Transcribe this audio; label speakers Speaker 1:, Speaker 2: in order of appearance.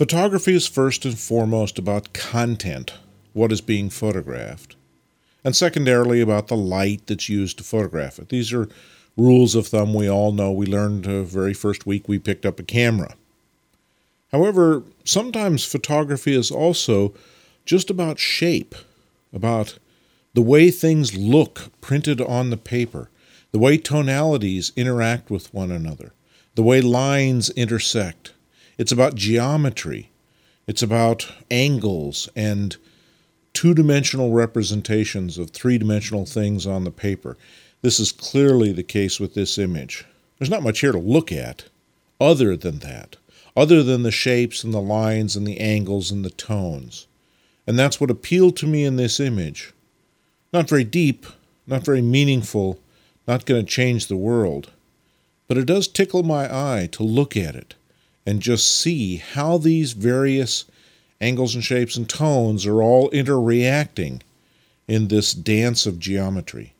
Speaker 1: Photography is first and foremost about content, what is being photographed, and secondarily about the light that's used to photograph it. These are rules of thumb we all know. We learned the very first week we picked up a camera. However, sometimes photography is also just about shape, about the way things look printed on the paper, the way tonalities interact with one another, the way lines intersect, it's about geometry. It's about angles and two dimensional representations of three dimensional things on the paper. This is clearly the case with this image. There's not much here to look at other than that, other than the shapes and the lines and the angles and the tones. And that's what appealed to me in this image. Not very deep, not very meaningful, not going to change the world. But it does tickle my eye to look at it and just see how these various angles and shapes and tones are all interreacting in this dance of geometry.